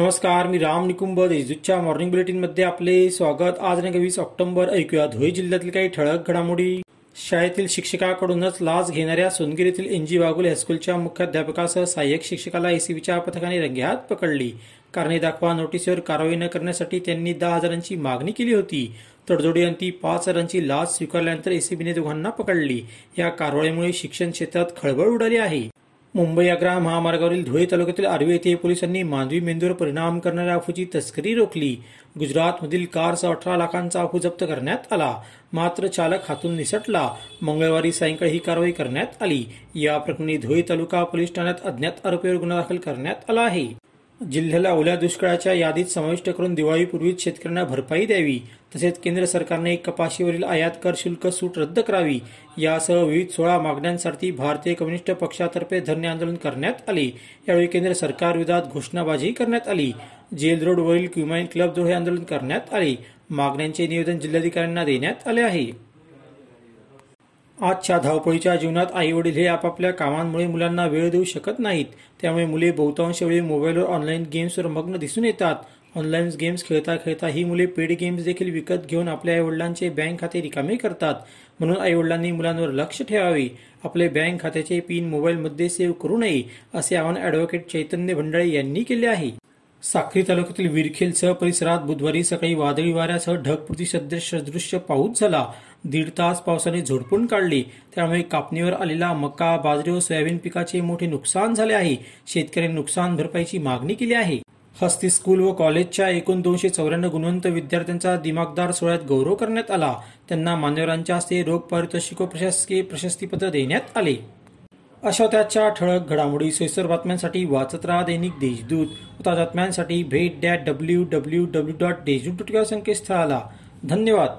नमस्कार मी राम निकुंभ देशदूतच्या मॉर्निंग बुलेटिनमध्ये आपले स्वागत. आज आणि वीस ऑक्टोबर ऐकूया. धुळे जिल्ह्यातील काही ठळक घडामोडी. शाळेतील शिक्षकाकडूनच लाच घेणाऱ्या सोनगिर येथील एनजी वाघुल हायस्कूलच्या मुख्याध्यापकासह सहाय्यक शिक्षकाला एसीबीच्या पथकाने रंगेहात पकडली. कारणे दाखवा नोटीसवर कारवाई न करण्यासाठी त्यांनी दहा हजारांची मागणी केली होती. तडजोडी अंती पाच हजारांची लाच स्वीकारल्यानंतर एसीबीने दोघांना पकडली. या कारवाईमुळे शिक्षण क्षेत्रात खळबळ उडाली आहे. मुंबई आग्रा महामार्गावरील धुळे तालुक्यातील आर्वे येथे पोलिसांनी मानवी मेंदूवर परिणाम करणाऱ्या अफूची तस्करी रोखली. गुजरातमधील कारचा अठरा लाखांचा अफू जप्त करण्यात आला. मात्र चालक हातून निसटला. मंगळवारी सायंकाळी ही कारवाई करण्यात आली. या प्रकरणी धुळे तालुका पोलीस ठाण्यात अज्ञात आरोपीवर गुन्हा दाखल करण्यात आला आहे. जिल्ह्याला ओल्या दुष्काळाच्या यादीत समाविष्ट करून दिवाळीपूर्वीच शेतकऱ्यांना भरपाई द्यावी. तसेच केंद्र सरकारने कपाशीवरील आयात कर शुल्क सूट रद्द करावी. यासह विविध सोळा मागण्यांसाठी भारतीय कम्युनिस्ट पक्षातर्फे धरणे आंदोलन करण्यात आले. यावेळी केंद्र सरकार विरोधात घोषणाबाजी करण्यात आली. जेल रोडवरील क्युमाइन क्लबजवळ हे आंदोलन करण्यात आले. मागण्यांचे निवेदन जिल्हाधिकाऱ्यांना देण्यात आले आहे. आजच्या धावपळीच्या जीवनात आई वडील हे आपापल्या कामांमुळे मुलांना वेळ देऊ शकत नाहीत. त्यामुळे मुले बहुतांश वेळी मोबाईलवर ऑनलाईन गेम्सवर मग्न दिसून येतात. ऑनलाईन गेम्स खेळता खेळता ही मुले पेड गेम्स देखील विकत घेऊन आपल्या आईवडिलांचे बँक खाते रिकामे करतात. म्हणून आईवडिलांनी मुलांवर लक्ष ठेवावे. आपले बँक खात्याचे पिन मोबाईलमध्ये सेव्ह करू नये असे आवाहन अॅडव्होकेट चैतन्य भंडाळे यांनी केले आहे. साक्री तालुक्यातील विरखेलसह परिसरात बुधवारी सकाळी वादळी वाऱ्यासह ढगपुरती सदृश्य पाऊस झाला. दीड तास पावसाने झोडपून काढली. त्यामुळे कापणीवर आलेला मका बाजरी व सोयाबीन पिकाचे मोठे नुकसान झाले आहे. शेतकऱ्यांनी नुकसान भरपाईची मागणी केली आहे. हस्ती स्कूल व कॉलेजच्या एकूण दोनशे चौऱ्याण्णव गुणवंत विद्यार्थ्यांचा दिमागदार सोहळ्यात गौरव करण्यात आला. त्यांना मान्यवरांच्या हस्ते रोग पारितोषिक व प्रशासकीय प्रशस्तीपत्र देण्यात आले. अशा त्याच्या ठळक घडामोडी सोयीस्कर बातम्यांसाठी वाचत राहा दैनिक देशदूत ताज्या बातम्यांसाठी भेट dot W W W dot Deshdoot dot संकेतस्थळाला. धन्यवाद.